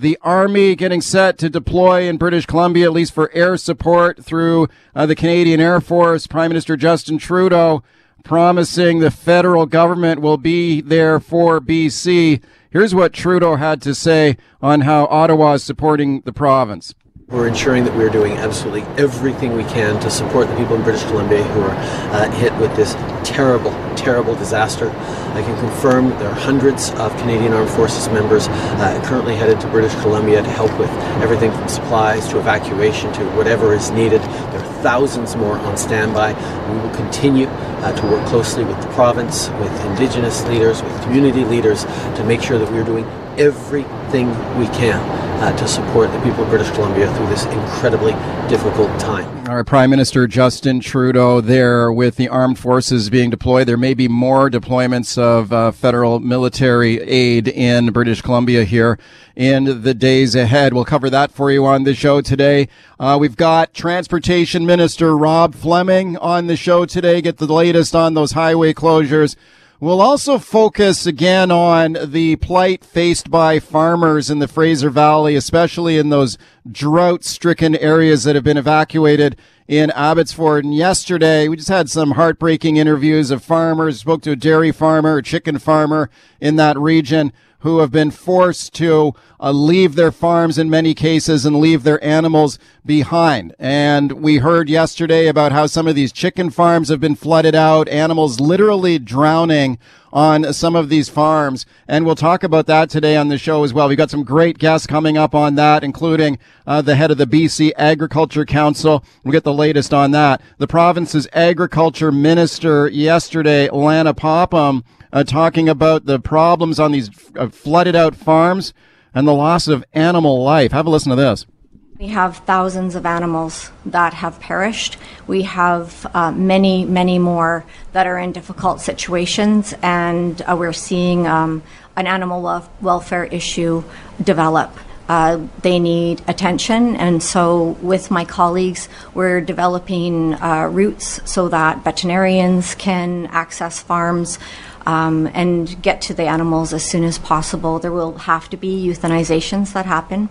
The Army getting set to deploy in British Columbia, at least for air support through uh, the Canadian Air Force. Prime Minister Justin Trudeau promising the federal government will be there for BC. Here's what Trudeau had to say on how Ottawa is supporting the province. We're ensuring that we're doing absolutely everything we can to support the people in British Columbia who are uh, hit with this terrible, terrible disaster. I can confirm there are hundreds of Canadian Armed Forces members uh, currently headed to British Columbia to help with everything from supplies to evacuation to whatever is needed. There are thousands more on standby. We will continue uh, to work closely with the province, with Indigenous leaders, with community leaders to make sure that we're doing everything we can uh, to support the people of British Columbia through this incredibly difficult time. Our Prime Minister Justin Trudeau there with the armed forces being deployed. There may be more deployments of uh, federal military aid in British Columbia here in the days ahead. We'll cover that for you on the show today. Uh, we've got Transportation Minister Rob Fleming on the show today. Get the latest on those highway closures. We'll also focus again on the plight faced by farmers in the Fraser Valley, especially in those drought stricken areas that have been evacuated in Abbotsford. And yesterday, we just had some heartbreaking interviews of farmers, spoke to a dairy farmer, a chicken farmer in that region who have been forced to uh, leave their farms in many cases and leave their animals behind. And we heard yesterday about how some of these chicken farms have been flooded out, animals literally drowning on some of these farms. And we'll talk about that today on the show as well. We've got some great guests coming up on that, including uh, the head of the BC Agriculture Council. We'll get the latest on that. The province's agriculture minister yesterday, Lana Popham, uh, talking about the problems on these uh, flooded out farms and the loss of animal life. Have a listen to this. We have thousands of animals that have perished. We have uh, many, many more that are in difficult situations, and uh, we're seeing um, an animal welfare issue develop. Uh, they need attention, and so with my colleagues, we're developing uh, routes so that veterinarians can access farms um, and get to the animals as soon as possible. There will have to be euthanizations that happen.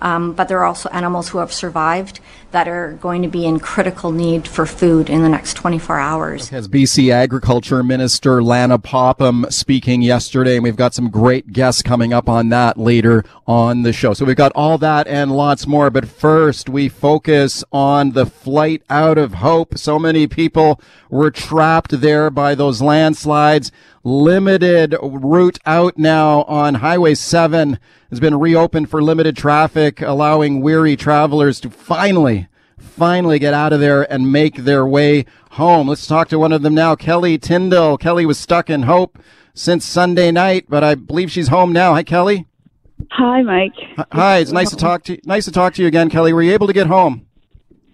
Um, but there are also animals who have survived that are going to be in critical need for food in the next 24 hours. As BC Agriculture Minister Lana Popham speaking yesterday, and we've got some great guests coming up on that later on the show. So we've got all that and lots more. But first, we focus on the flight out of hope. So many people were trapped there by those landslides. Limited route out now on Highway 7 has been reopened for limited traffic, allowing weary travelers to finally, finally get out of there and make their way home. Let's talk to one of them now, Kelly Tyndall. Kelly was stuck in Hope since Sunday night, but I believe she's home now. Hi, Kelly. Hi, Mike. Hi, it's nice to talk to you. Nice to talk to you again, Kelly. Were you able to get home?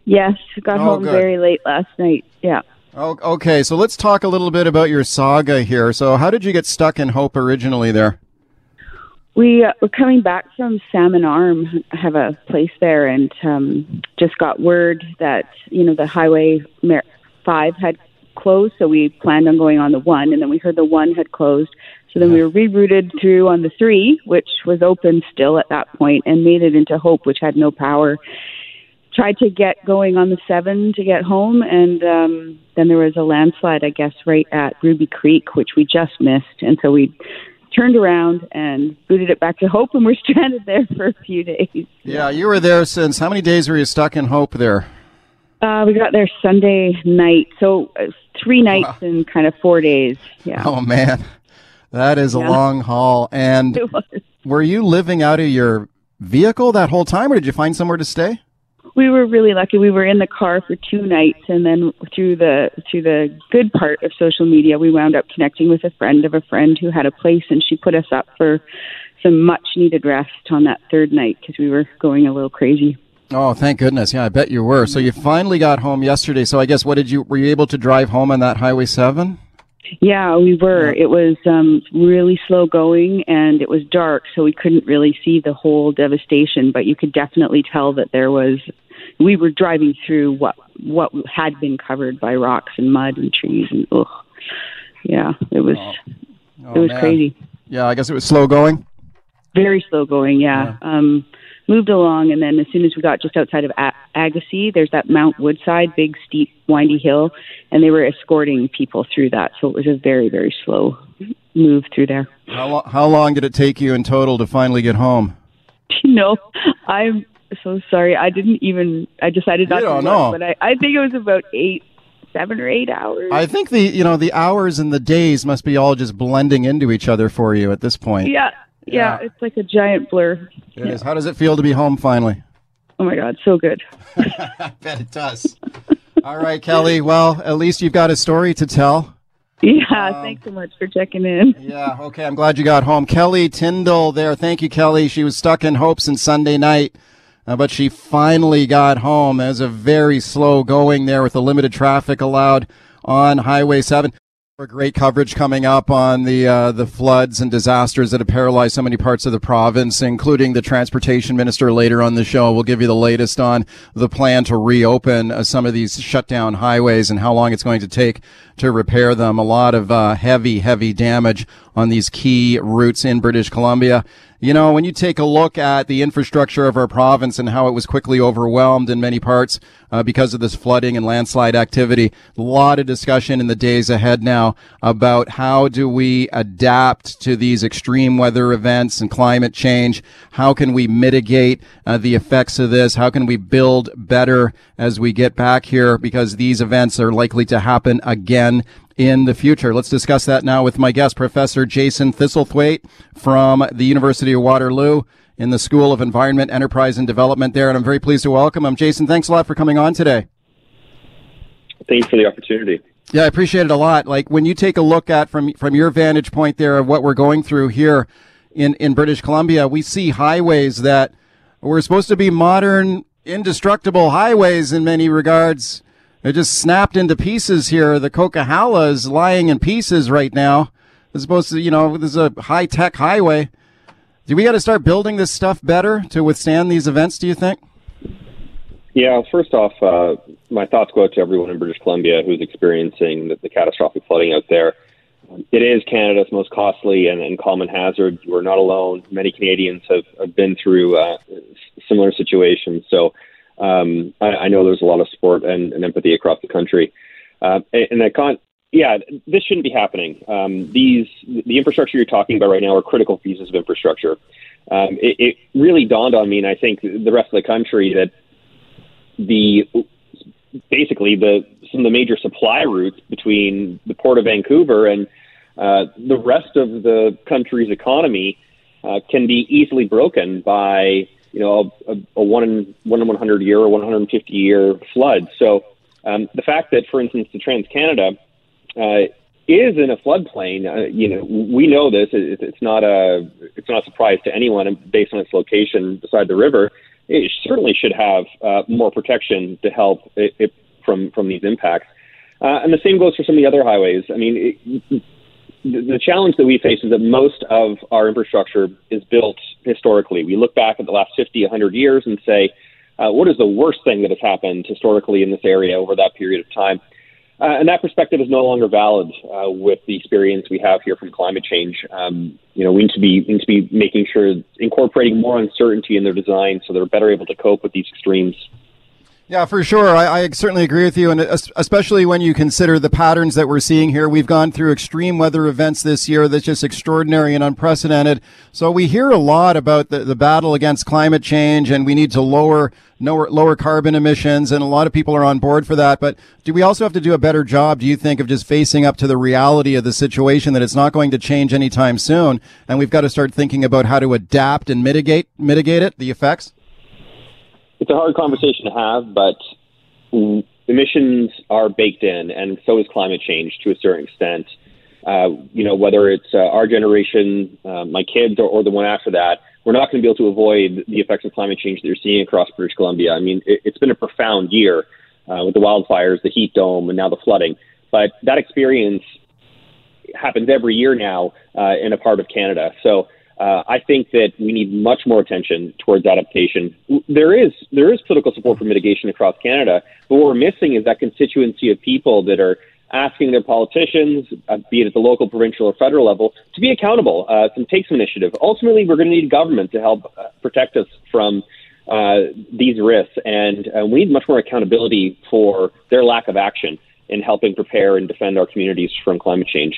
Yes, got oh, home good. very late last night. Yeah. Oh, okay, so let's talk a little bit about your saga here. So, how did you get stuck in Hope originally there? We uh, were coming back from Salmon Arm. I have a place there, and um, just got word that you know the Highway Five had closed, so we planned on going on the one, and then we heard the one had closed. So then we were rerouted through on the three, which was open still at that point, and made it into Hope, which had no power. Tried to get going on the seven to get home, and um, then there was a landslide, I guess, right at Ruby Creek, which we just missed, and so we turned around and booted it back to Hope, and we're stranded there for a few days. Yeah, you were there since how many days were you stuck in Hope there? Uh, we got there Sunday night, so uh, three nights wow. and kind of four days. Yeah. Oh man, that is yeah. a long haul. And were you living out of your vehicle that whole time, or did you find somewhere to stay? We were really lucky. We were in the car for two nights, and then through the through the good part of social media, we wound up connecting with a friend of a friend who had a place, and she put us up for some much needed rest on that third night because we were going a little crazy. Oh, thank goodness! Yeah, I bet you were. So you finally got home yesterday. So I guess what did you were you able to drive home on that Highway Seven? Yeah, we were. It was um, really slow going and it was dark, so we couldn't really see the whole devastation. But you could definitely tell that there was. We were driving through what what had been covered by rocks and mud and trees and ugh. Yeah, it was. Oh, it was man. crazy. Yeah, I guess it was slow going. Very slow going. Yeah. Um, moved along, and then as soon as we got just outside of Agassiz, there's that Mount Woodside, big steep windy hill, and they were escorting people through that. So it was a very very slow move through there. How, lo- how long did it take you in total to finally get home? you know, I'm so sorry. I didn't even. I decided not You to don't know. but I, I think it was about eight, seven or eight hours. I think the you know the hours and the days must be all just blending into each other for you at this point. yeah, yeah, Yeah. It's like a giant blur. It is. How does it feel to be home finally? Oh my god, so good. I bet it does. all right, Kelly. Well, at least you've got a story to tell. Yeah, Um, thanks so much for checking in. Yeah, okay. I'm glad you got home. Kelly Tyndall there. Thank you, Kelly. She was stuck in hopes since Sunday night, uh, but she finally got home. as a very slow going there with the limited traffic allowed on Highway 7. For great coverage coming up on the uh, the floods and disasters that have paralyzed so many parts of the province, including the transportation minister later on the show. We'll give you the latest on the plan to reopen uh, some of these shut down highways and how long it's going to take to repair them. A lot of uh, heavy, heavy damage on these key routes in British Columbia. You know, when you take a look at the infrastructure of our province and how it was quickly overwhelmed in many parts uh, because of this flooding and landslide activity, a lot of discussion in the days ahead now about how do we adapt to these extreme weather events and climate change? How can we mitigate uh, the effects of this? How can we build better as we get back here? Because these events are likely to happen again in the future. Let's discuss that now with my guest, Professor Jason Thistlethwaite from the University of Waterloo in the School of Environment, Enterprise, and Development there. And I'm very pleased to welcome him. Jason, thanks a lot for coming on today. Thanks for the opportunity. Yeah, I appreciate it a lot. Like when you take a look at from from your vantage point there of what we're going through here in in British Columbia, we see highways that were supposed to be modern, indestructible highways in many regards. They're just snapped into pieces here. The Coquihalla is lying in pieces right now. As opposed to, you know, this is a high tech highway. Do we got to start building this stuff better to withstand these events? Do you think? Yeah, first off, uh, my thoughts go out to everyone in British Columbia who's experiencing the, the catastrophic flooding out there. It is Canada's most costly and, and common hazard. We're not alone. Many Canadians have, have been through uh, similar situations. So um, I, I know there's a lot of support and, and empathy across the country. Uh, and and I can't, yeah, this shouldn't be happening. Um, these the infrastructure you're talking about right now are critical pieces of infrastructure. Um, it, it really dawned on me, and I think the rest of the country, that the basically the some of the major supply routes between the port of Vancouver and uh, the rest of the country's economy uh, can be easily broken by you know a, a, one in one in 100 year or 150 year flood. So um, the fact that, for instance, the Trans Canada uh, is in a floodplain, uh, you know, we know this. It, it's not a it's not a surprise to anyone based on its location beside the river. It certainly should have uh, more protection to help it, it from from these impacts. Uh, and the same goes for some of the other highways. I mean, it, the challenge that we face is that most of our infrastructure is built historically. We look back at the last 50, 100 years and say, uh, what is the worst thing that has happened historically in this area over that period of time? Uh, and that perspective is no longer valid uh, with the experience we have here from climate change. Um, you know, we need to be we need to be making sure incorporating more uncertainty in their design so they're better able to cope with these extremes. Yeah, for sure. I, I certainly agree with you, and especially when you consider the patterns that we're seeing here. We've gone through extreme weather events this year that's just extraordinary and unprecedented. So we hear a lot about the, the battle against climate change, and we need to lower, lower lower carbon emissions, and a lot of people are on board for that. But do we also have to do a better job, do you think, of just facing up to the reality of the situation that it's not going to change anytime soon, and we've got to start thinking about how to adapt and mitigate mitigate it, the effects? It's a hard conversation to have, but emissions are baked in, and so is climate change to a certain extent. uh, you know, whether it's uh, our generation, uh, my kids, or, or the one after that, we're not going to be able to avoid the effects of climate change that you're seeing across British Columbia. I mean, it, has been a profound year uh, with the wildfires, the heat dome, and now the flooding. But that experience happens every year now uh, in a part of Canada. So uh, I think that we need much more attention towards adaptation. There is there is political support for mitigation across Canada, but what we're missing is that constituency of people that are asking their politicians, uh, be it at the local, provincial, or federal level, to be accountable, uh, to take some initiative. Ultimately, we're going to need government to help uh, protect us from uh, these risks, and we need much more accountability for their lack of action in helping prepare and defend our communities from climate change.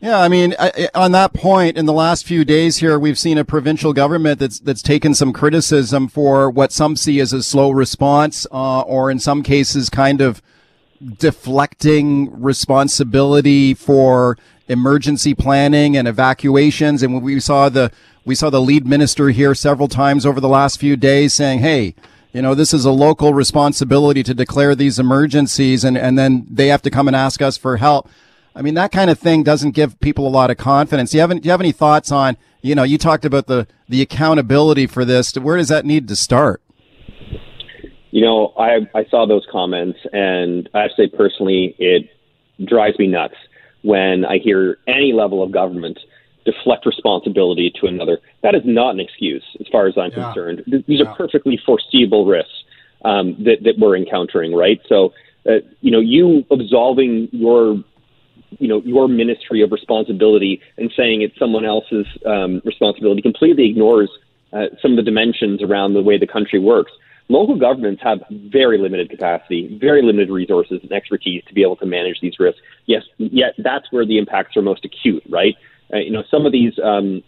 Yeah, I mean, on that point, in the last few days here, we've seen a provincial government that's that's taken some criticism for what some see as a slow response, uh, or in some cases, kind of deflecting responsibility for emergency planning and evacuations. And we saw the we saw the lead minister here several times over the last few days saying, "Hey." You know, this is a local responsibility to declare these emergencies and, and then they have to come and ask us for help. I mean, that kind of thing doesn't give people a lot of confidence. Do you have any, do you have any thoughts on, you know, you talked about the, the accountability for this. Where does that need to start? You know, I, I saw those comments and I have to say personally, it drives me nuts when I hear any level of government deflect responsibility to another. That is not an excuse, as far as I'm yeah. concerned. These yeah. are perfectly foreseeable risks um, that, that we're encountering, right? So, uh, you know, you absolving your you know your ministry of responsibility and saying it's someone else's um, responsibility completely ignores uh, some of the dimensions around the way the country works. Local governments have very limited capacity, very limited resources and expertise to be able to manage these risks. Yes, yet that's where the impacts are most acute, right? Uh, you know, some of these um,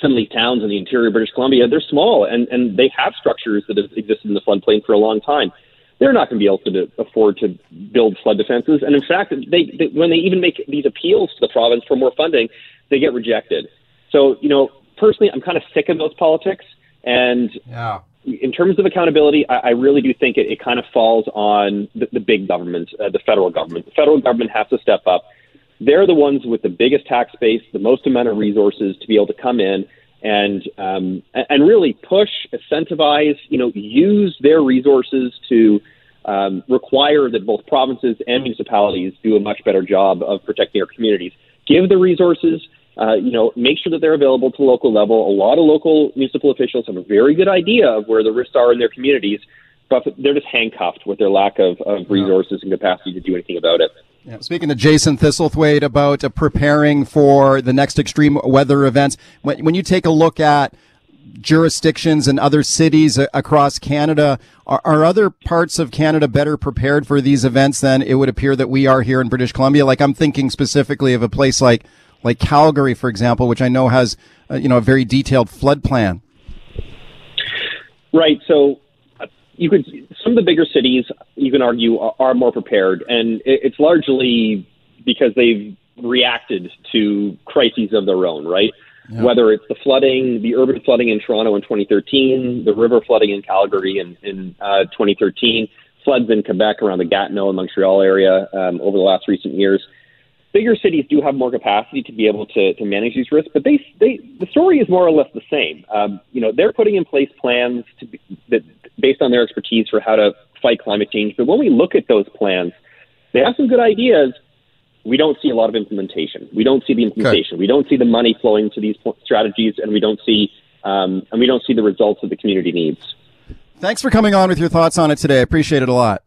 some of these towns in the interior of British Columbia, they're small and, and they have structures that have existed in the floodplain for a long time they're not going to be able to afford to build flood defenses. And in fact, they, they, when they even make these appeals to the province for more funding, they get rejected. So, you know, personally, I'm kind of sick of those politics. And yeah. in terms of accountability, I, I really do think it, it kind of falls on the, the big government, uh, the federal government. The federal government has to step up. They're the ones with the biggest tax base, the most amount of resources to be able to come in and um, and really push, incentivize, you know, use their resources to um, require that both provinces and municipalities do a much better job of protecting our communities. Give the resources, uh, you know, make sure that they're available to local level. A lot of local municipal officials have a very good idea of where the risks are in their communities, but they're just handcuffed with their lack of, of resources and capacity to do anything about it. Yeah, speaking to Jason Thistlethwaite about uh, preparing for the next extreme weather events, when, when you take a look at jurisdictions and other cities across Canada, are, are, other parts of Canada better prepared for these events than it would appear that we are here in British Columbia? Like I'm thinking specifically of a place like like Calgary, for example, which I know has uh, you know a very detailed flood plan. Right. So you could some of the bigger cities you can argue are, are more prepared, and it, it's largely because they've reacted to crises of their own, right? Yeah. Whether it's the flooding, the urban flooding in Toronto in 2013, the river flooding in Calgary in, in uh, 2013, floods in Quebec around the Gatineau and Montreal area um, over the last recent years bigger cities do have more capacity to be able to, to manage these risks, but they, they, the story is more or less the same. Um, you know, they're putting in place plans to be, that, based on their expertise for how to fight climate change. But when we look at those plans, they have some good ideas. We don't see a lot of implementation. We don't see the implementation. Okay. We don't see the money flowing to these strategies, and we don't see um, and we don't see the results that the community needs. Thanks for coming on with your thoughts on it today. I appreciate it a lot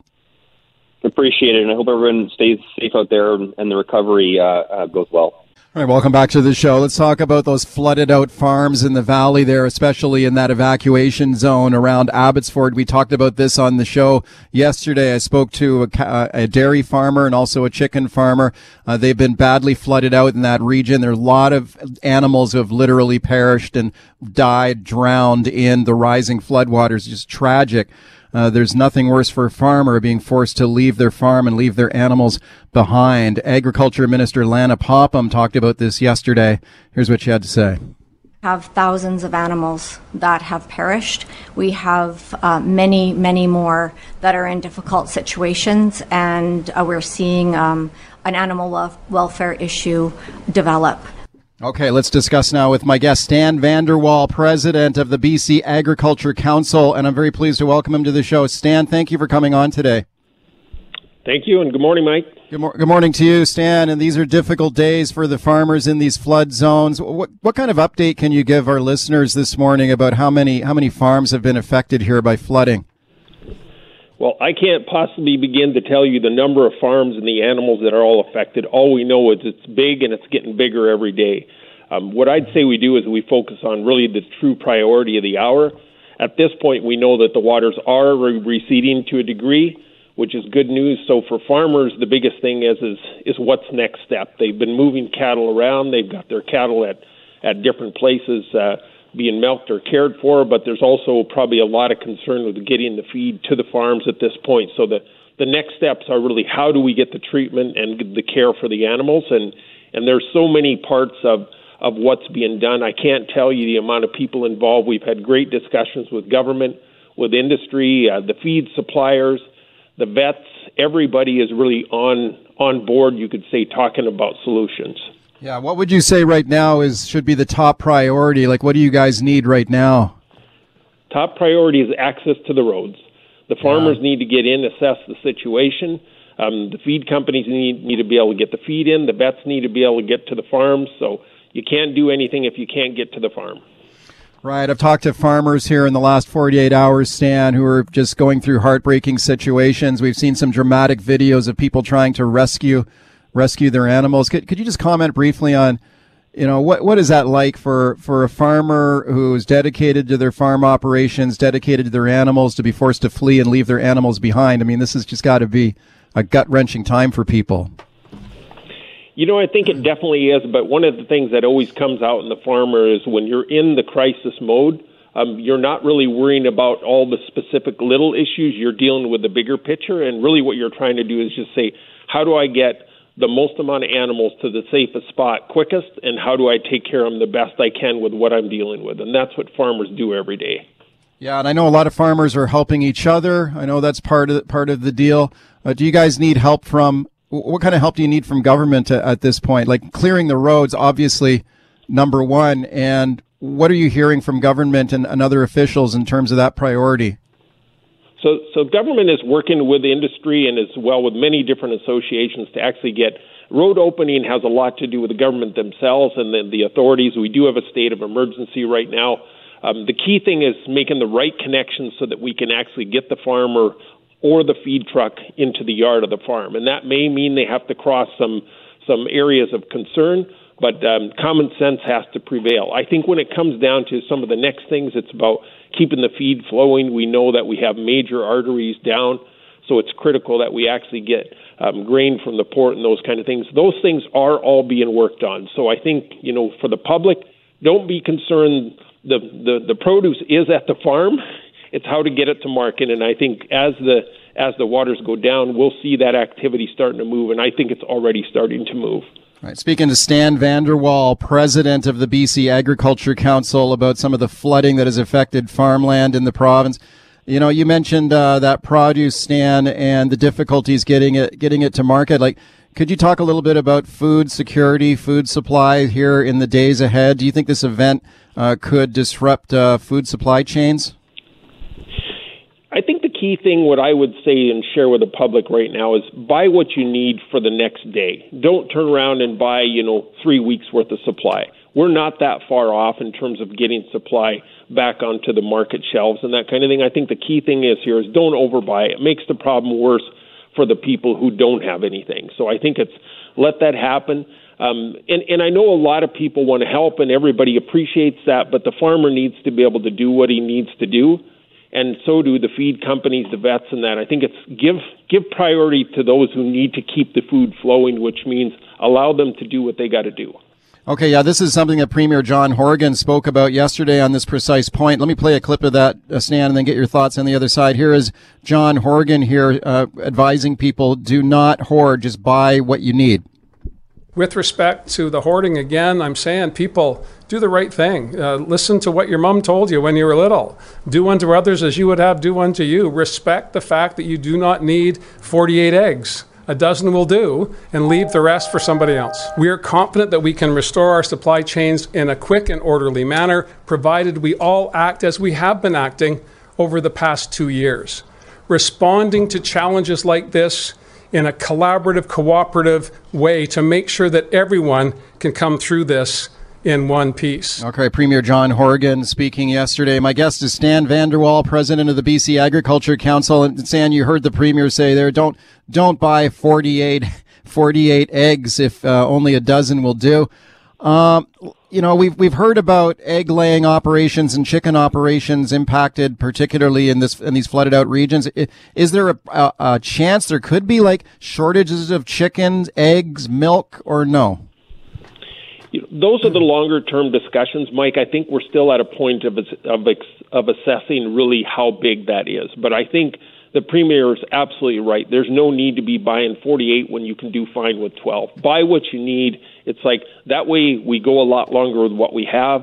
appreciate it, and I hope everyone stays safe out there and the recovery uh, uh, goes well. All right, welcome back to the show. Let's talk about those flooded out farms in the valley there, especially in that evacuation zone around Abbotsford. We talked about this on the show yesterday. I spoke to a, a dairy farmer and also a chicken farmer. Uh, they've been badly flooded out in that region. There are a lot of animals who have literally perished and died, drowned in the rising floodwaters. Just tragic. Uh, there's nothing worse for a farmer being forced to leave their farm and leave their animals behind. Agriculture Minister Lana Popham talked about this yesterday. Here's what she had to say have thousands of animals that have perished. We have uh, many, many more that are in difficult situations, and uh, we're seeing um, an animal welfare issue develop. Okay, let's discuss now with my guest, Stan Vander Waal, president of the BC Agriculture Council, and I'm very pleased to welcome him to the show. Stan, thank you for coming on today. Thank you, and good morning, Mike. Good, mo- good, morning to you, Stan. And these are difficult days for the farmers in these flood zones. What what kind of update can you give our listeners this morning about how many how many farms have been affected here by flooding? Well, I can't possibly begin to tell you the number of farms and the animals that are all affected. All we know is it's big and it's getting bigger every day. Um, what I'd say we do is we focus on really the true priority of the hour. At this point, we know that the waters are receding to a degree which is good news. So for farmers, the biggest thing is is is what's next step. They've been moving cattle around. They've got their cattle at at different places uh, being milked or cared for. But there's also probably a lot of concern with getting the feed to the farms at this point. So the the next steps are really how do we get the treatment and the care for the animals and and there's so many parts of of what's being done. I can't tell you the amount of people involved. We've had great discussions with government, with industry, uh, the feed suppliers, the vets, everybody is really on on board. You could say talking about solutions. Yeah, what would you say right now is should be the top priority? Like, what do you guys need right now? Top priority is access to the roads. The farmers yeah. need to get in, assess the situation. Um, the feed companies need need to be able to get the feed in. The vets need to be able to get to the farms. So you can't do anything if you can't get to the farm. Right. I've talked to farmers here in the last 48 hours, Stan, who are just going through heartbreaking situations. We've seen some dramatic videos of people trying to rescue rescue their animals. Could, could you just comment briefly on, you know, what what is that like for for a farmer who's dedicated to their farm operations, dedicated to their animals, to be forced to flee and leave their animals behind? I mean, this has just got to be a gut wrenching time for people. You know, I think it definitely is. But one of the things that always comes out in the farmer is when you're in the crisis mode, um, you're not really worrying about all the specific little issues. You're dealing with the bigger picture. And really, what you're trying to do is just say, how do I get the most amount of animals to the safest spot quickest? And how do I take care of them the best I can with what I'm dealing with? And that's what farmers do every day. Yeah, and I know a lot of farmers are helping each other. I know that's part of part of the deal. Uh, do you guys need help from what kind of help do you need from government at this point? Like clearing the roads, obviously, number one. And what are you hearing from government and, and other officials in terms of that priority? So, so government is working with industry and as well with many different associations to actually get road opening has a lot to do with the government themselves and the, the authorities. We do have a state of emergency right now. Um, the key thing is making the right connections so that we can actually get the farmer or the feed truck into the yard of the farm. And that may mean they have to cross some some areas of concern, but um, common sense has to prevail. I think when it comes down to some of the next things, it's about keeping the feed flowing. We know that we have major arteries down, so it's critical that we actually get um, grain from the port and those kind of things. Those things are all being worked on. So I think you know for the public, don't be concerned. The the, the produce is at the farm it's how to get it to market. And I think as the as the waters go down, we'll see that activity starting to move, and I think it's already starting to move. Right. Speaking to Stan Vander Waal, president of the BC Agriculture Council, about some of the flooding that has affected farmland in the province. You know, you mentioned uh, that produce, Stan, and the difficulties getting it getting it to market. Like, could you talk a little bit about food security, food supply here in the days ahead? Do you think this event uh, could disrupt uh, food supply chains? I think key thing, what I would say and share with the public right now, is buy what you need for the next day. Don't turn around and buy, you know, three weeks worth of supply. We're not that far off in terms of getting supply back onto the market shelves and that kind of thing. I think the key thing is here is don't overbuy. It makes the problem worse for the people who don't have anything. So I think it's let that happen. Um, and, and I know a lot of people want to help and everybody appreciates that, but the farmer needs to be able to do what he needs to do and so do the feed companies, the vets, and that. I think it's give give priority to those who need to keep the food flowing, which means allow them to do what they got to do. Okay, yeah, this is something that Premier John Horgan spoke about yesterday on this precise point. Let me play a clip of that, uh, Stan, and then get your thoughts on the other side. Here is John Horgan here uh, advising people do not hoard, just buy what you need. With respect to the hoarding, again, I'm saying people do the right thing. Uh, listen to what your mom told you when you were little. Do unto others as you would have do unto you. Respect the fact that you do not need 48 eggs. a dozen will do, and leave the rest for somebody else. We are confident that we can restore our supply chains in a quick and orderly manner, provided we all act as we have been acting over the past two years. Responding to challenges like this in a collaborative, cooperative way to make sure that everyone can come through this in one piece. Okay, Premier John Horgan speaking yesterday. My guest is Stan Vander Waal, president of the BC Agriculture Council. And Stan, you heard the premier say there, don't don't buy 48, 48 eggs if uh, only a dozen will do. Um, you know, we've we've heard about egg laying operations and chicken operations impacted, particularly in this in these flooded out regions. Is there a, a, a chance there could be like shortages of chickens, eggs, milk, or no? Those are the longer term discussions, Mike. I think we're still at a point of of of assessing really how big that is. But I think the premier is absolutely right. There's no need to be buying 48 when you can do fine with 12. Buy what you need. It's like that way we go a lot longer with what we have.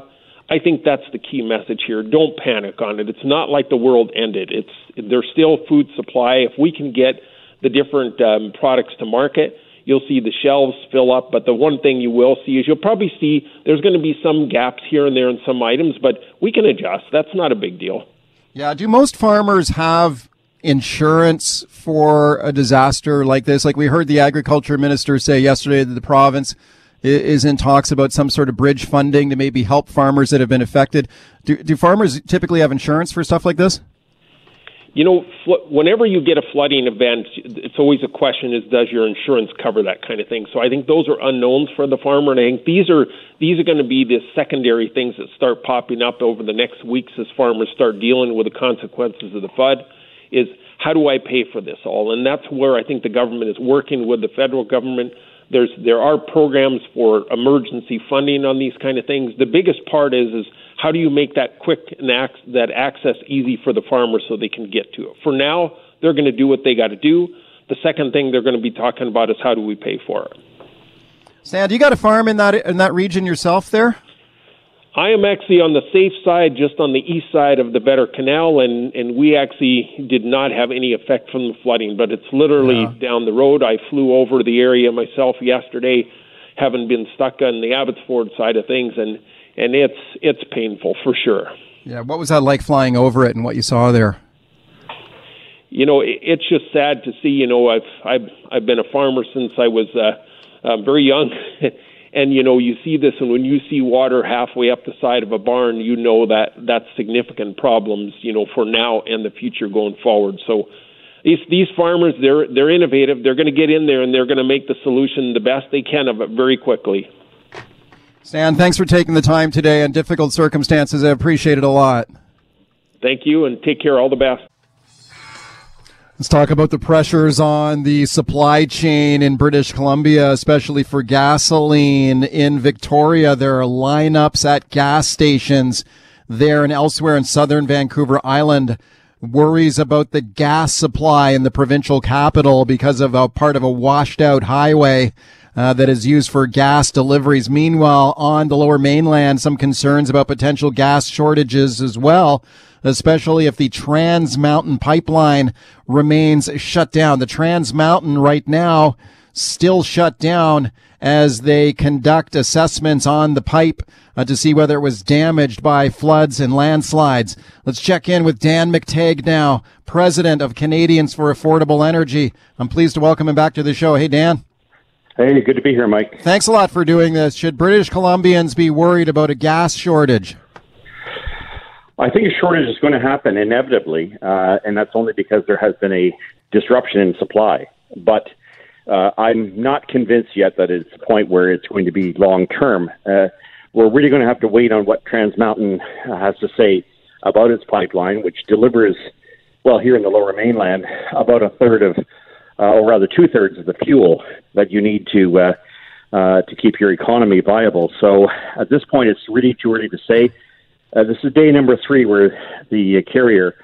I think that's the key message here. Don't panic on it. It's not like the world ended. It's there's still food supply. If we can get the different um, products to market, you'll see the shelves fill up. But the one thing you will see is you'll probably see there's going to be some gaps here and there in some items, but we can adjust. That's not a big deal. Yeah. Do most farmers have insurance for a disaster like this? Like we heard the agriculture minister say yesterday that the province is in talks about some sort of bridge funding to maybe help farmers that have been affected. Do, do farmers typically have insurance for stuff like this? You know, whenever you get a flooding event, it's always a question: is does your insurance cover that kind of thing? So I think those are unknowns for the farmer, and I think these are these are going to be the secondary things that start popping up over the next weeks as farmers start dealing with the consequences of the flood is how do I pay for this all? And that's where I think the government is working with the federal government. There's there are programs for emergency funding on these kind of things. The biggest part is is how do you make that quick and ac- that access easy for the farmers so they can get to it. For now, they're going to do what they got to do. The second thing they're going to be talking about is how do we pay for it. Stan, you got a farm in that in that region yourself there? I am actually on the safe side, just on the east side of the Vedder Canal, and, and we actually did not have any effect from the flooding, but it's literally yeah. down the road. I flew over the area myself yesterday, having been stuck on the Abbotsford side of things, and, and it's, it's painful for sure. Yeah, what was that like flying over it and what you saw there? You know, it, it's just sad to see. You know, I've I've I've been a farmer since I was uh, uh, very young, and you know you see this and when you see water halfway up the side of a barn you know that that's significant problems you know for now and the future going forward. So these these farmers they're they're innovative. They're going to get in there and they're going to make the solution the best they can of it very quickly. Stan thanks for taking the time today in difficult circumstances. I appreciate it a lot. Thank you and take care. All the best Let's talk about the pressures on the supply chain in British Columbia, especially for gasoline. In Victoria, there are lineups at gas stations there and elsewhere in southern Vancouver Island. Worries about the gas supply in the provincial capital because of a part of a washed out highway. Uh, that is used for gas deliveries. Meanwhile, on the lower mainland, some concerns about potential gas shortages as well especially if the Trans Mountain pipeline remains shut down. The Trans Mountain right now still shut down as they conduct assessments on the pipe uh, to see whether it was damaged by floods and landslides. Let's check in with Dan McTeague now, president of Canadians for Affordable Energy. I'm pleased to welcome him back to the show. Hey, Dan. Hey, good to be here, Mike. Thanks a lot for doing this. Should British Columbians be worried about a gas shortage? I think a shortage is going to happen inevitably, uh, and that's only because there has been a disruption in supply. But uh, I'm not convinced yet that it's a point where it's going to be long term. Uh, we're really going to have to wait on what Trans Mountain has to say about its pipeline, which delivers, well, here in the Lower Mainland, about a third of, uh, or rather two thirds of the fuel that you need to uh, uh, to keep your economy viable. So at this point, it's really too early to say. Uh, this is day number three where the uh, carrier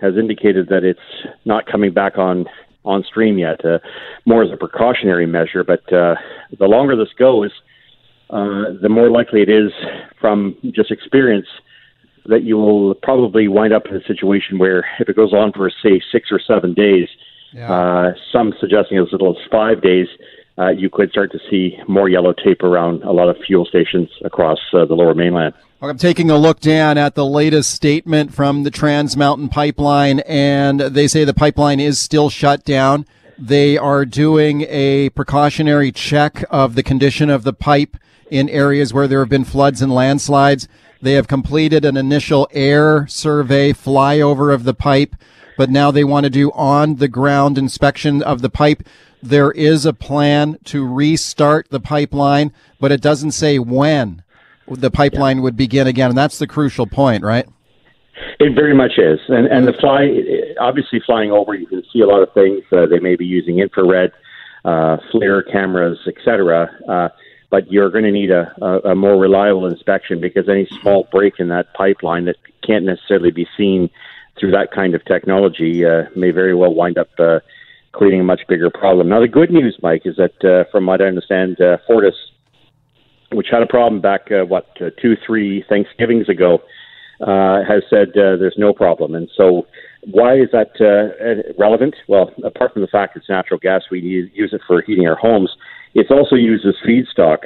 has indicated that it's not coming back on on stream yet, uh, more as a precautionary measure. But uh, the longer this goes, uh, the more likely it is, from just experience, that you will probably wind up in a situation where, if it goes on for say six or seven days, Yeah. Uh, some suggesting as little as five days. Uh, you could start to see more yellow tape around a lot of fuel stations across uh, the lower mainland. I'm taking a look, Dan, at the latest statement from the Trans Mountain Pipeline, and they say the pipeline is still shut down. They are doing a precautionary check of the condition of the pipe in areas where there have been floods and landslides. They have completed an initial air survey flyover of the pipe, but now they want to do on the ground inspection of the pipe. There is a plan to restart the pipeline, but it doesn't say when the pipeline yeah. would begin again. And that's the crucial point, right? It very much is, and and the fly obviously flying over, you can see a lot of things. Uh, they may be using infrared, uh, FLIR cameras, etc. Uh, but you're going to need a, a, a more reliable inspection because any small break in that pipeline that can't necessarily be seen through that kind of technology uh, may very well wind up uh, creating a much bigger problem. Now, the good news, Mike, is that uh, from what I understand, uh, Fortis, which had a problem back uh, what uh, two, three Thanksgivings ago uh, has said uh, there's no problem. And so, why is that uh, relevant? Well, apart from the fact it's natural gas, we use it for heating our homes. It's also used as feedstock,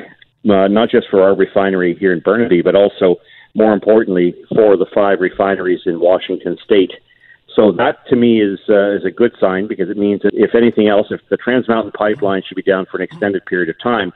uh, not just for our refinery here in Burnaby, but also, more importantly, for the five refineries in Washington State. So that to me is uh, is a good sign because it means that if anything else, if the Trans Mountain Pipeline should be down for an extended period of time,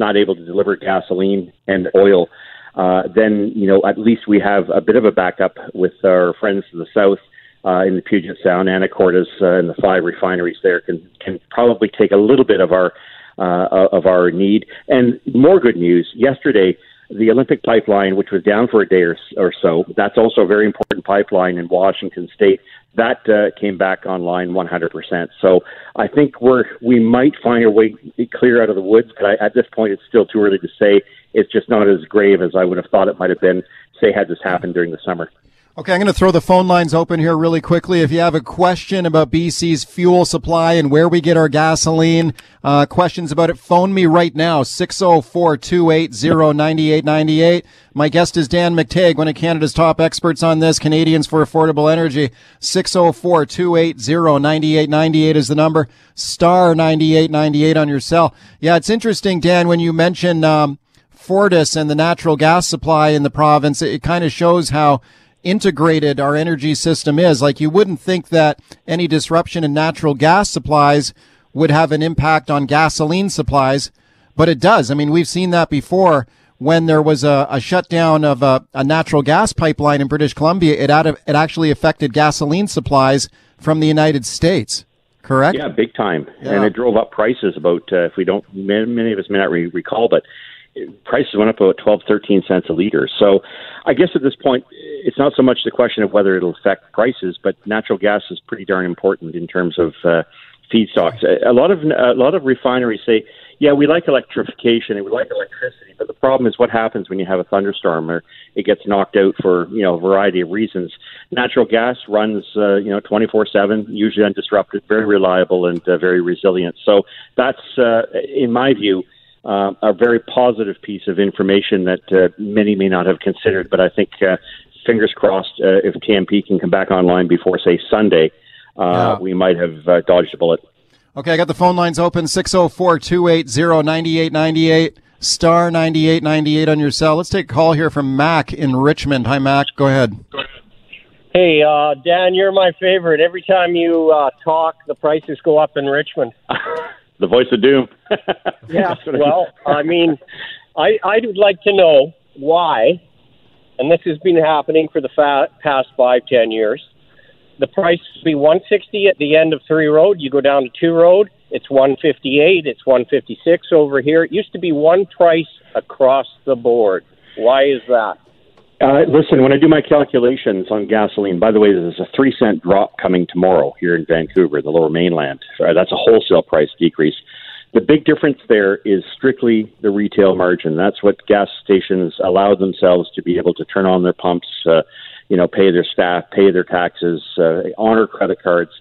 not able to deliver gasoline and oil uh, then you know at least we have a bit of a backup with our friends to the south uh, in the Puget Sound, Anacortes, uh, and the five refineries there can can probably take a little bit of our uh, of our need. And more good news yesterday. The Olympic pipeline, which was down for a day or, or so, that's also a very important pipeline in Washington State. That uh, came back online 100%. So I think we're we might find a way clear out of the woods, but I, at this point, it's still too early to say it's just not as grave as I would have thought it might have been, say, had this happened during the summer. Okay, I'm going to throw the phone lines open here really quickly. If you have a question about BC's fuel supply and where we get our gasoline, uh, questions about it, phone me right now, 604-280-9898. My guest is Dan McTeague, one of Canada's top experts on this, Canadians for Affordable Energy. 604-280-9898 is the number, star 9898 on your cell. Yeah, it's interesting, Dan, when you mention, um, Fortis and the natural gas supply in the province, it, it kind of shows how integrated our energy system is. Like you wouldn't think that any disruption in natural gas supplies would have an impact on gasoline supplies, but it does. I mean, we've seen that before when there was a, a shutdown of a, a, natural gas pipeline in British Columbia. It, out of, it actually affected gasoline supplies from the United States. Correct? Yeah, big time. Yeah. And it drove up prices about, uh, if we don't, many of us may not re- recall, but prices went up about 12, 13 cents a liter. So I guess at this point, it's not so much the question of whether it'll affect prices, but natural gas is pretty darn important in terms of uh, feedstocks. A lot of a lot of refineries say, "Yeah, we like electrification and we like electricity, but the problem is what happens when you have a thunderstorm or it gets knocked out for you know a variety of reasons." Natural gas runs uh, you know 24/7, usually undisrupted, very reliable and uh, very resilient. So that's, uh, in my view uh, a very positive piece of information that uh, many may not have considered. But I think, uh, fingers crossed, uh, if TMP can come back online before, say, Sunday, uh, yeah. we might have uh, dodged a bullet. Okay, I got the phone lines open 604 280 9898, star 9898 on your cell. Let's take a call here from Mac in Richmond. Hi, Mac. Go ahead. Hey, uh, Dan, you're my favorite. Every time you uh, talk, the prices go up in Richmond. the voice of doom. yeah. Well, I mean, I I would like to know why, and this has been happening for the fa- past five ten years. The price would be 160 at the end of three road. You go down to two road, it's 158. It's 156 over here. It used to be one price across the board. Why is that? Uh, listen, when I do my calculations on gasoline, by the way, there's a three cent drop coming tomorrow here in Vancouver, the lower mainland. Uh, that's a wholesale price decrease. The big difference there is strictly the retail margin. That's what gas stations allow themselves to be able to turn on their pumps, uh, you know, pay their staff, pay their taxes, uh, honor credit cards.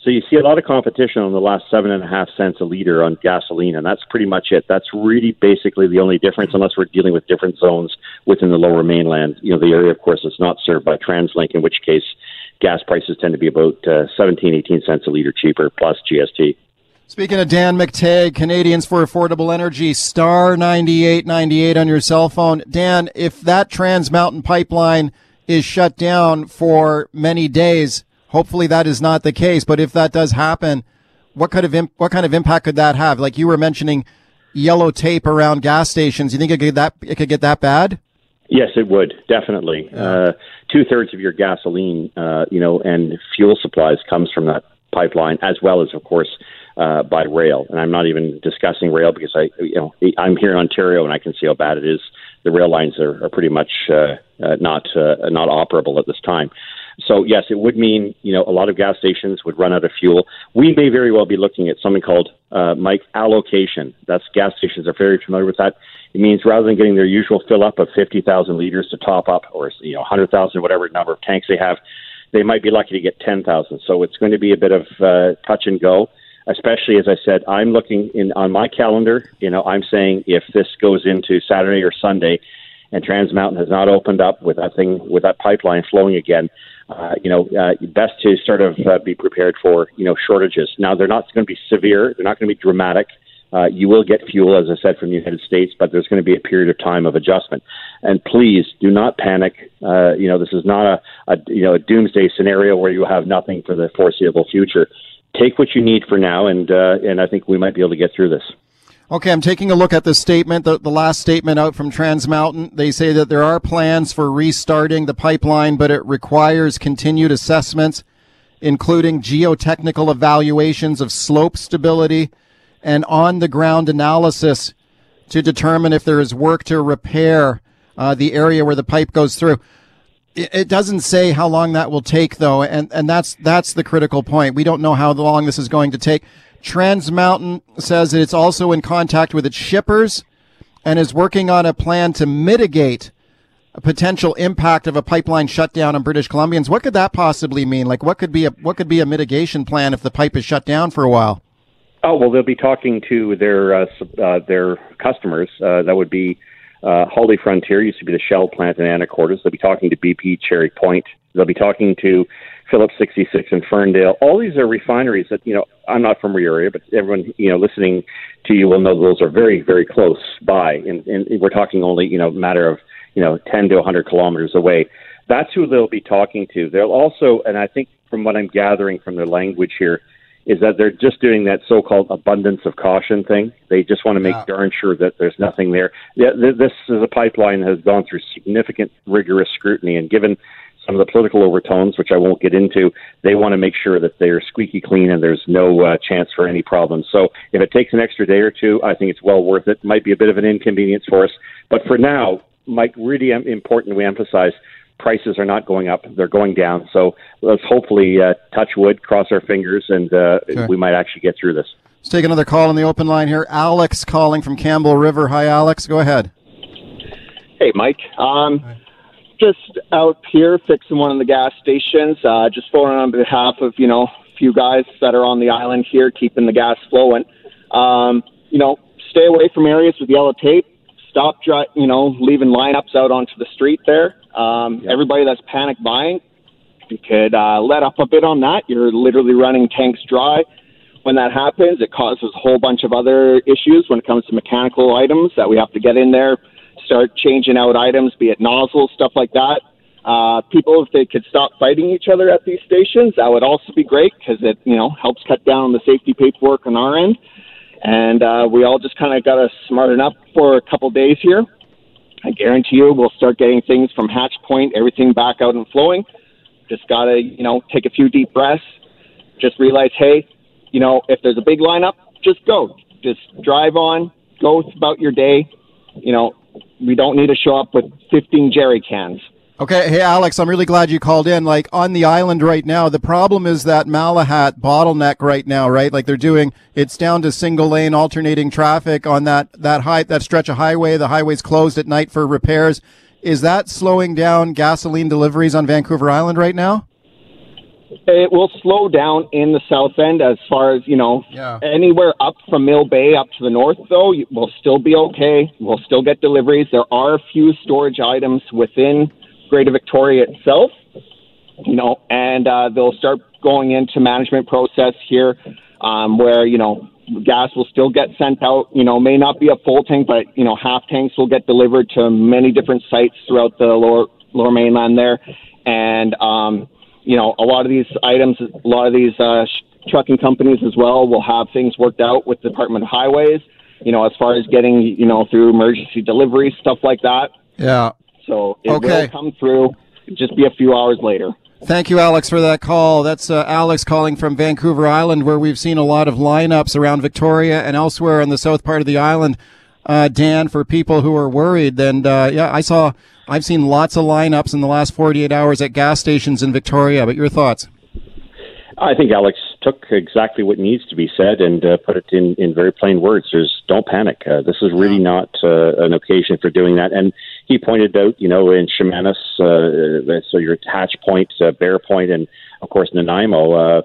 So you see a lot of competition on the last seven and a half cents a liter on gasoline, and that's pretty much it. That's really basically the only difference, unless we're dealing with different zones within the lower mainland. You know, the area, of course, is not served by TransLink, in which case gas prices tend to be about uh, 17, 18 cents a liter cheaper plus GST. Speaking of Dan McTeague, Canadians for Affordable Energy, star 9898 on your cell phone. Dan, if that Trans Mountain pipeline is shut down for many days, hopefully that is not the case, but if that does happen, what kind of imp- what kind of impact could that have? Like you were mentioning yellow tape around gas stations. You think it could that it could get that bad? Yes, it would definitely. Uh, Two thirds of your gasoline, uh, you know, and fuel supplies comes from that pipeline, as well as, of course, uh, by rail. And I'm not even discussing rail because I, you know, I'm here in Ontario and I can see how bad it is. The rail lines are, are pretty much uh, uh, not uh, not operable at this time. So yes, it would mean you know a lot of gas stations would run out of fuel. We may very well be looking at something called uh, Mike allocation. That's gas stations are very familiar with that. It means rather than getting their usual fill up of fifty thousand liters to top up, or you know hundred thousand, whatever number of tanks they have, they might be lucky to get ten thousand. So it's going to be a bit of uh, touch and go especially as I said, I'm looking in on my calendar. You know, I'm saying if this goes into Saturday or Sunday, and Trans Mountain has not opened up with that thing with that pipeline flowing again, uh, you know, uh, best to sort of uh, be prepared for you know shortages. Now they're not going to be severe. They're not going to be dramatic. Uh, you will get fuel, as I said, from the United States, but there's going to be a period of time of adjustment. And please do not panic. Uh, you know, this is not a, a you know a doomsday scenario where you have nothing for the foreseeable future take what you need for now, and uh, and I think we might be able to get through this. Okay, I'm taking a look at the statement, the, the last statement out from Trans Mountain. They say that there are plans for restarting the pipeline, but it requires continued assessments, including geotechnical evaluations of slope stability and on the ground analysis to determine if there is work to repair uh, the area where the pipe goes through. It doesn't say how long that will take, though, and, and that's that's the critical point. We don't know how long this is going to take. Trans Mountain says that it's also in contact with its shippers and is working on a plan to mitigate a potential impact of a pipeline shutdown on British Columbians. What could that possibly mean? Like, what could be a what could be a mitigation plan if the pipe is shut down for a while? Oh well, they'll be talking to their uh, uh, their customers. Uh, that would be uh, HollyFrontier used to be the Shell plant in Anacortes. They'll be talking to BP Cherry Point. They'll be talking to Phillips 66 in Ferndale. All these are refineries that, you know, I'm not from your area, but everyone, you know, listening to you will know those are very, very close by. And, and we're talking only, you know, matter of, you know, 10 to 100 kilometers away. That's who they'll be talking to. They'll also, and I think from what I'm gathering from their language here, is that they're just doing that so-called abundance of caution thing. They just want to make yeah. darn sure that there's nothing there. Yeah, this is a pipeline that has gone through significant, rigorous scrutiny, and given some of the political overtones, which I won't get into, they want to make sure that they're squeaky clean and there's no uh, chance for any problems. So if it takes an extra day or two, I think it's well worth it. Might be a bit of an inconvenience for us, but for now, Mike, really important we emphasize prices are not going up; they're going down. So let's hopefully uh, touch wood, cross our fingers, and uh, sure. we might actually get through this. Let's take another call on the open line here. Alex calling from Campbell River. Hi, Alex. Go ahead. Hey, Mike. Um, just out here fixing one of the gas stations. Uh, just phoning on behalf of you know a few guys that are on the island here, keeping the gas flowing. Um, you know, stay away from areas with yellow tape. Stop, dry, you know, leaving lineups out onto the street there. Um, yep. Everybody that's panic buying, you could uh, let up a bit on that. You're literally running tanks dry. When that happens, it causes a whole bunch of other issues when it comes to mechanical items that we have to get in there, start changing out items, be it nozzles, stuff like that. Uh, people, if they could stop fighting each other at these stations, that would also be great because it, you know, helps cut down on the safety paperwork on our end. And uh, we all just kind of got to smarten up for a couple days here I guarantee you we'll start getting things from hatch point, everything back out and flowing. Just got to, you know, take a few deep breaths. Just realize, hey, you know, if there's a big lineup, just go. Just drive on, go about your day. You know, we don't need to show up with 15 jerry cans. Okay, hey Alex, I'm really glad you called in. Like on the island right now, the problem is that Malahat bottleneck right now, right? Like they're doing it's down to single lane alternating traffic on that that high that stretch of highway. The highway's closed at night for repairs. Is that slowing down gasoline deliveries on Vancouver Island right now? It will slow down in the south end as far as, you know, yeah. anywhere up from Mill Bay up to the north, though, we'll still be okay. We'll still get deliveries. There are a few storage items within Greater Victoria itself. you know, and uh, they'll start going into management process here, um, where you know gas will still get sent out. You know, may not be a full tank, but you know, half tanks will get delivered to many different sites throughout the lower lower mainland there, and um, you know, a lot of these items, a lot of these uh, trucking companies as well will have things worked out with the Department of Highways. You know, as far as getting you know through emergency delivery stuff like that. Yeah. So it Okay. will come through. Just be a few hours later. Thank you, Alex, for that call. That's uh, Alex calling from Vancouver Island, where we've seen a lot of lineups around Victoria and elsewhere in the south part of the island. Uh, Dan, for people who are worried, and uh, yeah, I saw, I've seen lots of lineups in the last 48 hours at gas stations in Victoria. But your thoughts? I think Alex took exactly what needs to be said and uh, put it in, in very plain words. There's don't panic. Uh, this is really not uh, an occasion for doing that. And he pointed out, you know, in Chemainus, uh, so your Hatch Point, uh, Bear Point, and of course Nanaimo, uh,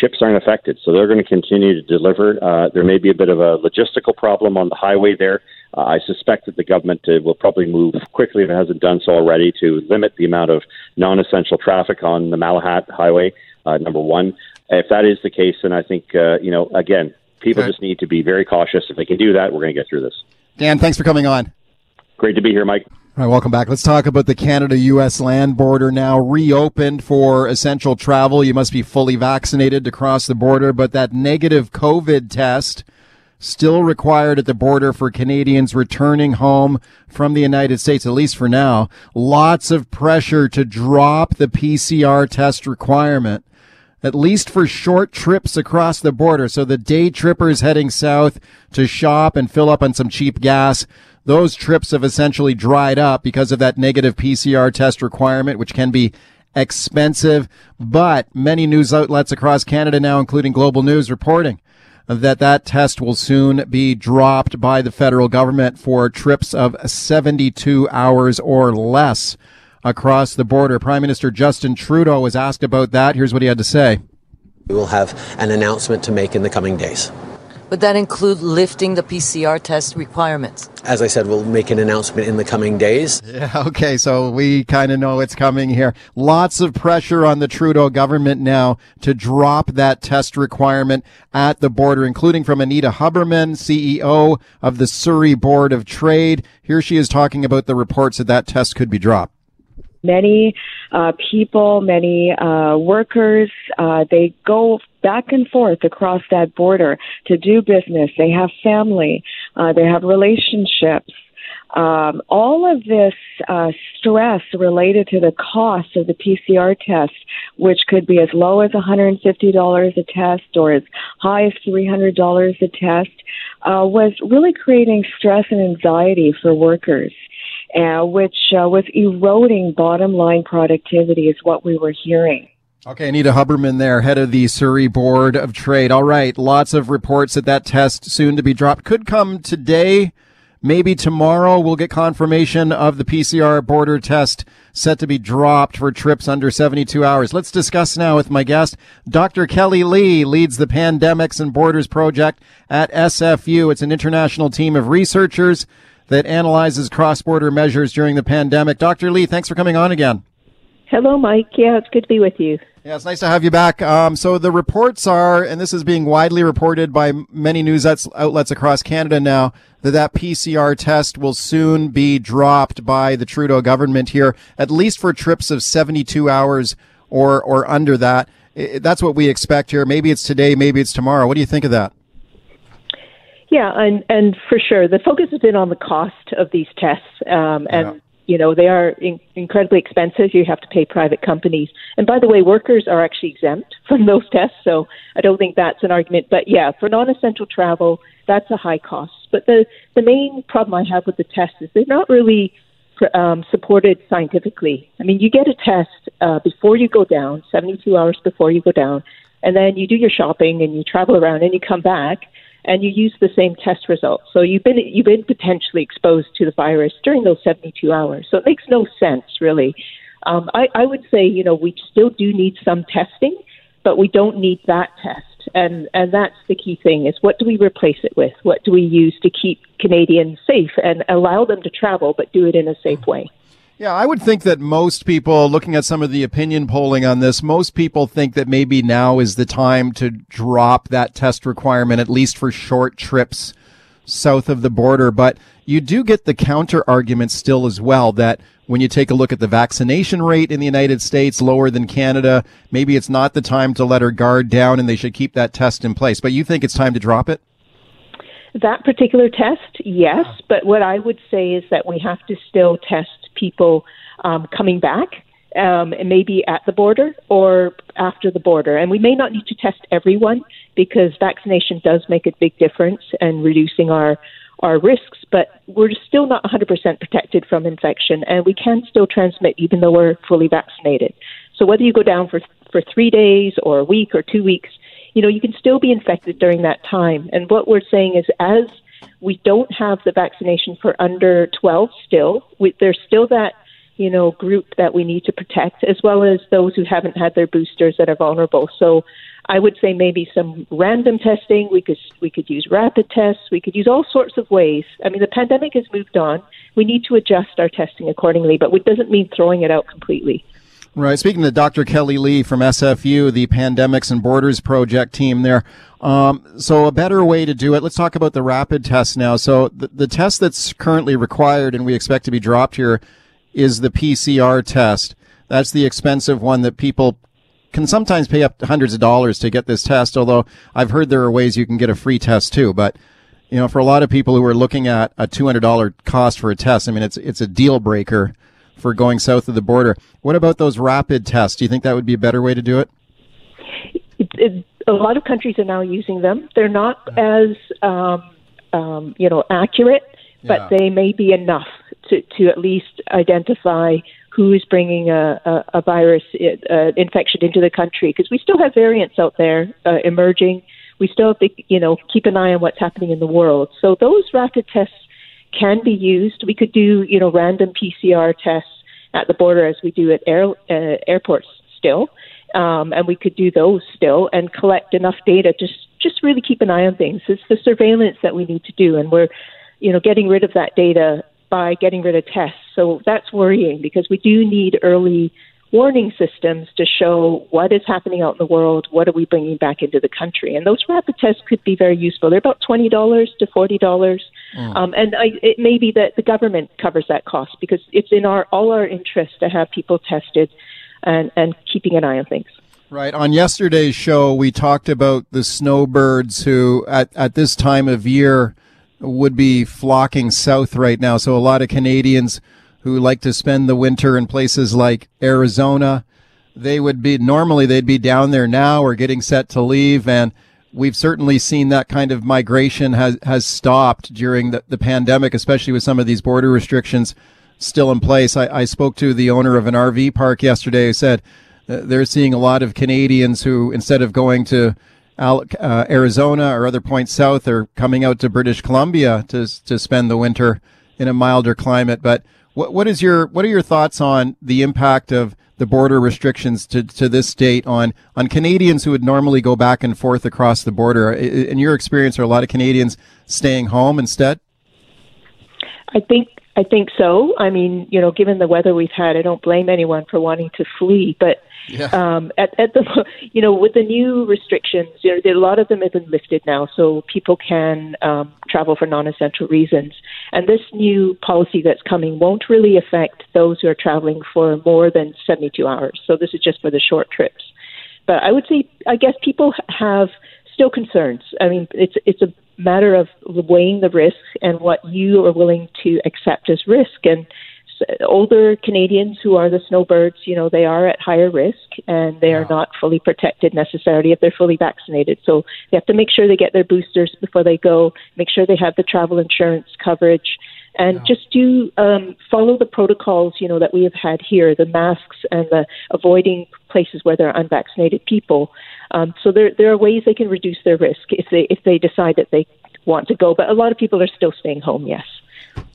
ships aren't affected, so they're going to continue to deliver. Uh, there may be a bit of a logistical problem on the highway there. Uh, I suspect that the government uh, will probably move quickly, if it hasn't done so already, to limit the amount of non-essential traffic on the Malahat Highway. Uh, number one, if that is the case, then I think uh, you know again, people Okay. just need to be very cautious. If they can do that, we're going to get through this. Dan, thanks for coming on. Great to be here, Mike. All right, welcome back. Let's talk about the Canada US land border now reopened for essential travel. You must be fully vaccinated to cross the border, but that negative COVID test still required at the border for Canadians returning home from the United States, at least for now. Lots of pressure to drop the PCR test requirement at least for short trips across the border. So the day trippers heading south to shop and fill up on some cheap gas, those trips have essentially dried up because of that negative PCR test requirement, which can be expensive. But many news outlets across Canada now, including Global News, reporting that that test will soon be dropped by the federal government for trips of 72 hours or less across the border. Prime Minister Justin Trudeau was asked about that. Here's what he had to say. We will have an announcement to make in the coming days. Would that include lifting the PCR test requirements? As I said, we'll make an announcement in the coming days. Yeah, okay, so we kind of know it's coming here. Lots of pressure on the Trudeau government now to drop that test requirement at the border, including from Anita Huberman, CEO of the Surrey Board of Trade. Here she is talking about the reports that that test could be dropped. Many uh, people, many uh, workers, uh, they go back and forth across that border to do business. They have family, uh, they have relationships. Um, all of this uh, stress related to the cost of the PCR test, which could be as low as $150 a test or as high as $300 a test, uh, was really creating stress and anxiety for workers uh, which uh, was eroding bottom line productivity, is what we were hearing. Okay, Anita Huberman there, head of the Surrey Board of Trade. All right, lots of reports that that test soon to be dropped could come today. Maybe tomorrow we'll get confirmation of the PCR border test set to be dropped for trips under 72 hours. Let's discuss now with my guest. Dr. Kelly Lee leads the Pandemics and Borders Project at SFU. It's an international team of researchers that analyzes cross-border measures during the pandemic. Dr. Lee, thanks for coming on again. Hello, Mike. Yeah, it's good to be with you. Yeah, it's nice to have you back. Um, so the reports are, and this is being widely reported by many news outlets, across Canada now, that that PCR test will soon be dropped by the Trudeau government here, at least for trips of 72 hours or or under that. That's what we expect here. Maybe it's today, maybe it's tomorrow. What do you think of that? Yeah, and and for sure, the focus has been on the cost of these tests, um, and you know they are in- incredibly expensive. You have to pay private companies, and by the way, workers are actually exempt from those tests, so I don't think that's an argument. But yeah, for non-essential travel, that's a high cost. But the the main problem I have with the tests is they're not really um, supported scientifically. I mean, you get a test uh, before you go down, 72 hours before you go down, and then you do your shopping and you travel around and you come back and you use the same test results. So you've been you've been potentially exposed to the virus during those 72 hours. So it makes no sense really. Um, I, I would say you know we still do need some testing, but we don't need that test. And and that's the key thing is what do we replace it with? What do we use to keep Canadians safe and allow them to travel, but do it in a safe way? Yeah, I would think that most people, looking at some of the opinion polling on this, most people think that maybe now is the time to drop that test requirement, at least for short trips south of the border. But you do get the counter argument still as well that when you take a look at the vaccination rate in the United States, lower than Canada, maybe it's not the time to let her guard down and they should keep that test in place. But you think it's time to drop it? That particular test, yes. But what I would say is that we have to still test people um, coming back, um, and maybe at the border or after the border. And we may not need to test everyone because vaccination does make a big difference in reducing our our risks, but we're still not 100% protected from infection, and we can still transmit even though we're fully vaccinated. So whether you go down for for three days or a week or two weeks, you know you can still be infected during that time. And what we're saying is, as we don't have the vaccination for under 12 still, we, there's still that you know, group that we need to protect, as well as those who haven't had their boosters that are vulnerable. So I would say maybe some random testing. We could we could use rapid tests. We could use all sorts of ways. I mean, the pandemic has moved on. We need to adjust our testing accordingly, but it doesn't mean throwing it out completely. Right. Speaking to Dr. Kelly Lee from SFU, the Pandemics and Borders Project team there. Um, so a better way to do it. Let's talk about the rapid test now. So the, the test that's currently required and we expect to be dropped here is the PCR test. That's the expensive one that people can sometimes pay up to hundreds of dollars to get this test, although I've heard there are ways you can get a free test too. But, you know, for a lot of people who are looking at a $200 cost for a test, I mean, it's, it's a deal breaker for going south of the border. What about those rapid tests? Do you think that would be a better way to do it? it, it a lot of countries are now using them. They're not as, um, um, you know, accurate, but yeah. they may be enough to, to at least identify who is bringing a, a, a virus uh, infection into the country because we still have variants out there uh, emerging. We still have to, you know, keep an eye on what's happening in the world. So those rapid tests can be used. We could do, you know, random PCR tests at the border as we do at air, uh, airports still, um, and we could do those still and collect enough data to just just really keep an eye on things. It's the surveillance that we need to do, and we're, you know, getting rid of that data by getting rid of tests. So that's worrying because we do need early warning systems to show what is happening out in the world, what are we bringing back into the country. And those rapid tests could be very useful. They're about $20 to $40. Mm. Um, and I, it may be that the government covers that cost because it's in our all our interest to have people tested and, and keeping an eye on things. Right. On yesterday's show, we talked about the snowbirds who, at, at this time of year, would be flocking south right now. So a lot of Canadians who like to spend the winter in places like Arizona, they would be normally they'd be down there now or getting set to leave and we've certainly seen that kind of migration has has stopped during the, the pandemic, especially with some of these border restrictions still in place. I, I spoke to the owner of an RV park yesterday who said uh, they're seeing a lot of Canadians who instead of going to uh, Arizona or other points south are coming out to British Columbia to to spend the winter in a milder climate. But what what is your what are your thoughts on the impact of the border restrictions to, to this date on on Canadians who would normally go back and forth across the border? In your experience, are a lot of Canadians staying home instead? I think I think so. I mean, you know, given the weather we've had, I don't blame anyone for wanting to flee, but yeah. Um, at, at the, you know, with the new restrictions, you know, a lot of them have been lifted now, so people can um, travel for non-essential reasons. And this new policy that's coming won't really affect those who are traveling for more than 72 hours. So this is just for the short trips. But I would say, I guess people have still concerns. I mean, it's it's a matter of weighing the risks and what you are willing to accept as risk. And older Canadians who are the snowbirds, you know, they are at higher risk and they are yeah. not fully protected necessarily if they're fully vaccinated. So they have to make sure they get their boosters before they go, make sure they have the travel insurance coverage, and yeah. just do um, follow the protocols, you know, that we have had here, the masks and the avoiding places where there are unvaccinated people. Um, so there there are ways they can reduce their risk if they if they decide that they want to go. But a lot of people are still staying home. Yes.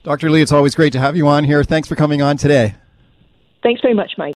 Dr. Lee, it's always great to have you on here. Thanks for coming on today. Thanks very much, Mike.